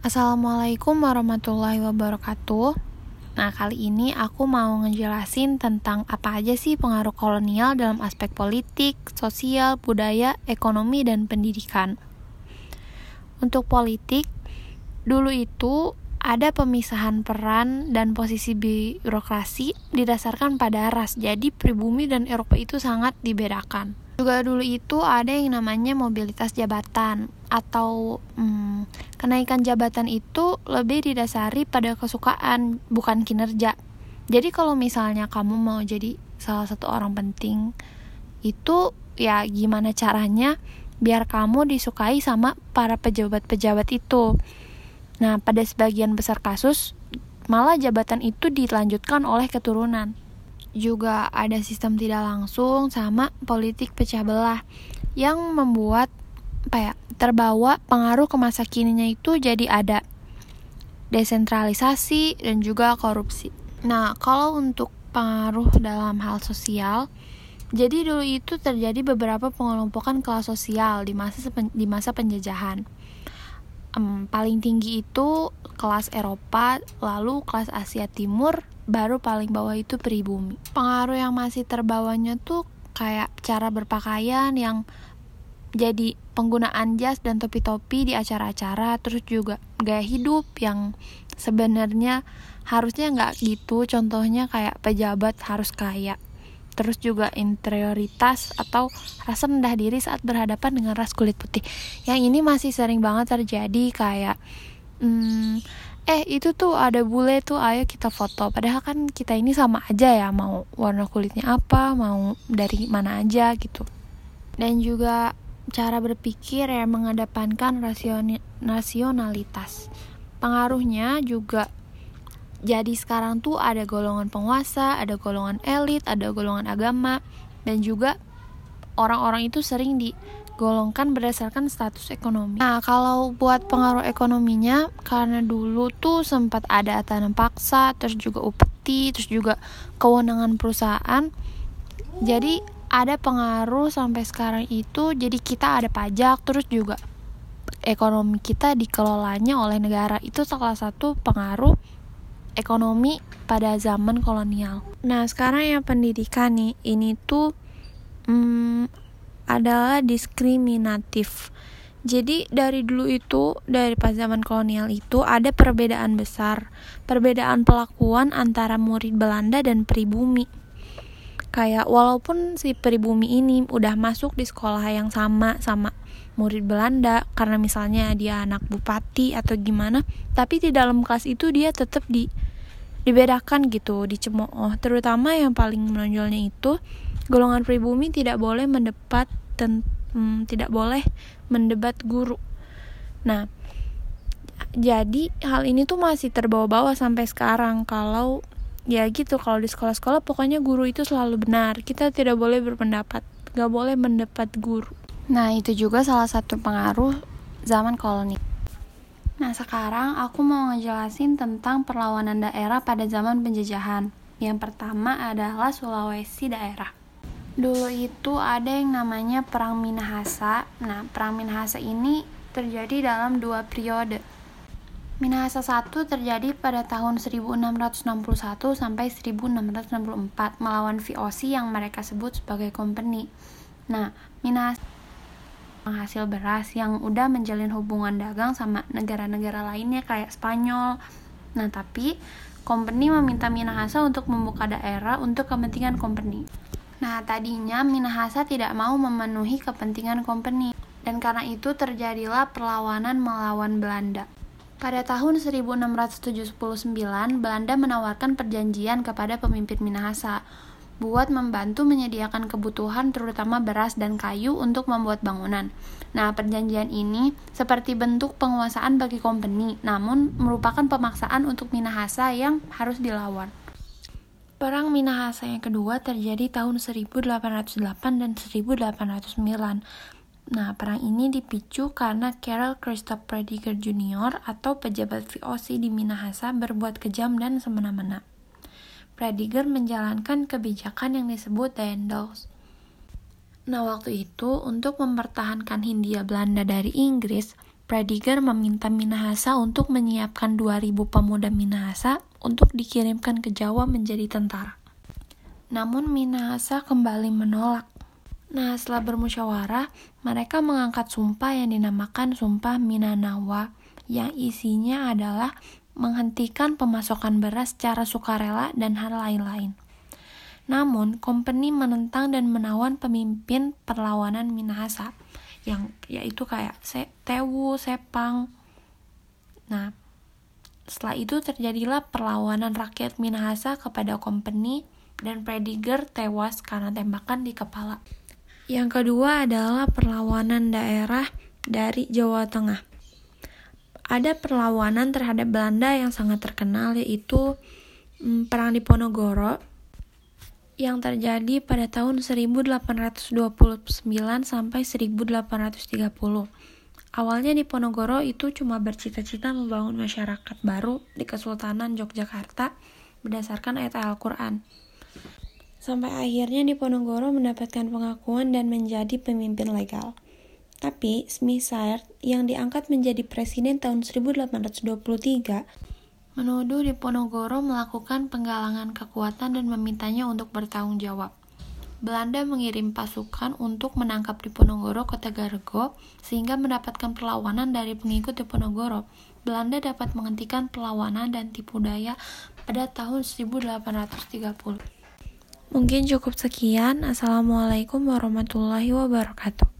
Assalamualaikum warahmatullahi wabarakatuh. Nah, kali ini aku mau ngejelasin tentang apa aja sih pengaruh kolonial dalam aspek politik, sosial, budaya, ekonomi, dan pendidikan. Untuk politik, dulu itu ada pemisahan peran dan posisi birokrasi didasarkan pada ras. Jadi pribumi dan Eropa itu sangat dibedakan. Juga dulu itu ada yang namanya mobilitas jabatan atau hmm, kenaikan jabatan itu lebih didasari pada kesukaan bukan kinerja. Jadi kalau misalnya kamu mau jadi salah satu orang penting itu ya gimana caranya biar kamu disukai sama para pejabat-pejabat itu. Nah, pada sebagian besar kasus malah jabatan itu dilanjutkan oleh keturunan juga ada sistem tidak langsung sama politik pecah belah yang membuat apa ya terbawa pengaruh ke masa kininya itu jadi ada desentralisasi dan juga korupsi. Nah, kalau untuk pengaruh dalam hal sosial, jadi dulu itu terjadi beberapa pengelompokan kelas sosial di masa di masa penjajahan. Um, paling tinggi itu kelas Eropa, lalu kelas Asia Timur, baru paling bawah itu pribumi. Pengaruh yang masih terbawanya tuh kayak cara berpakaian yang jadi penggunaan jas dan topi-topi di acara-acara terus juga gaya hidup yang sebenarnya harusnya nggak gitu contohnya kayak pejabat harus kaya terus juga interioritas atau rasa rendah diri saat berhadapan dengan ras kulit putih. Yang ini masih sering banget terjadi kayak hmm, eh itu tuh ada bule tuh ayo kita foto. Padahal kan kita ini sama aja ya mau warna kulitnya apa mau dari mana aja gitu. Dan juga cara berpikir yang mengedepankan rasionalitas. Pengaruhnya juga jadi sekarang tuh ada golongan penguasa ada golongan elit ada golongan agama dan juga orang-orang itu sering di digolongkan berdasarkan status ekonomi. Nah, kalau buat pengaruh ekonominya, karena dulu tuh sempat ada tanam paksa, terus juga upeti, terus juga kewenangan perusahaan. Jadi ada pengaruh sampai sekarang itu, jadi kita ada pajak, terus juga ekonomi kita dikelolanya oleh negara. Itu salah satu pengaruh ekonomi pada zaman kolonial. Nah, sekarang yang pendidikan nih, ini tuh hmm, adalah diskriminatif. Jadi dari dulu itu, dari pas zaman kolonial itu ada perbedaan besar, perbedaan pelakuan antara murid Belanda dan pribumi. Kayak walaupun si pribumi ini udah masuk di sekolah yang sama sama murid Belanda karena misalnya dia anak bupati atau gimana, tapi di dalam kelas itu dia tetap di dibedakan gitu, dicemooh. Terutama yang paling menonjolnya itu golongan pribumi tidak boleh mendebat ten, hmm, tidak boleh mendebat guru. Nah, jadi hal ini tuh masih terbawa-bawa sampai sekarang kalau ya gitu kalau di sekolah-sekolah pokoknya guru itu selalu benar kita tidak boleh berpendapat gak boleh mendapat guru nah itu juga salah satu pengaruh zaman koloni nah sekarang aku mau ngejelasin tentang perlawanan daerah pada zaman penjajahan yang pertama adalah Sulawesi daerah Dulu itu ada yang namanya Perang Minahasa. Nah, Perang Minahasa ini terjadi dalam dua periode. Minahasa 1 terjadi pada tahun 1661 sampai 1664 melawan VOC yang mereka sebut sebagai company. Nah, Minahasa penghasil beras yang udah menjalin hubungan dagang sama negara-negara lainnya kayak Spanyol. Nah, tapi company meminta Minahasa untuk membuka daerah untuk kepentingan company. Nah, tadinya Minahasa tidak mau memenuhi kepentingan company, dan karena itu terjadilah perlawanan melawan Belanda. Pada tahun 1679, Belanda menawarkan perjanjian kepada pemimpin Minahasa buat membantu menyediakan kebutuhan terutama beras dan kayu untuk membuat bangunan. Nah, perjanjian ini seperti bentuk penguasaan bagi company, namun merupakan pemaksaan untuk Minahasa yang harus dilawan. Perang Minahasa yang kedua terjadi tahun 1808 dan 1809. Nah, perang ini dipicu karena Carol Christoph Prediger Jr. atau pejabat VOC di Minahasa berbuat kejam dan semena-mena. Prediger menjalankan kebijakan yang disebut Daendels. Nah, waktu itu untuk mempertahankan Hindia Belanda dari Inggris, Prediger meminta Minahasa untuk menyiapkan 2000 pemuda Minahasa untuk dikirimkan ke Jawa menjadi tentara. Namun Minahasa kembali menolak. Nah, setelah bermusyawarah, mereka mengangkat sumpah yang dinamakan Sumpah Minanawa yang isinya adalah menghentikan pemasokan beras secara sukarela dan hal lain-lain. Namun, company menentang dan menawan pemimpin perlawanan Minahasa yang yaitu kayak Se Tewu, Sepang. Nah, setelah itu terjadilah perlawanan rakyat Minahasa kepada company dan Prediger tewas karena tembakan di kepala. Yang kedua adalah perlawanan daerah dari Jawa Tengah. Ada perlawanan terhadap Belanda yang sangat terkenal yaitu mm, Perang Diponegoro yang terjadi pada tahun 1829 sampai 1830. Awalnya di Ponorogo itu cuma bercita-cita membangun masyarakat baru di Kesultanan Yogyakarta berdasarkan ayat Al-Quran. Sampai akhirnya di Ponorogo mendapatkan pengakuan dan menjadi pemimpin legal. Tapi Smith yang diangkat menjadi presiden tahun 1823 menuduh Diponegoro melakukan penggalangan kekuatan dan memintanya untuk bertanggung jawab. Belanda mengirim pasukan untuk menangkap Diponegoro ke Tegarego sehingga mendapatkan perlawanan dari pengikut Diponegoro. Belanda dapat menghentikan perlawanan dan tipu daya pada tahun 1830. Mungkin cukup sekian. Assalamualaikum warahmatullahi wabarakatuh.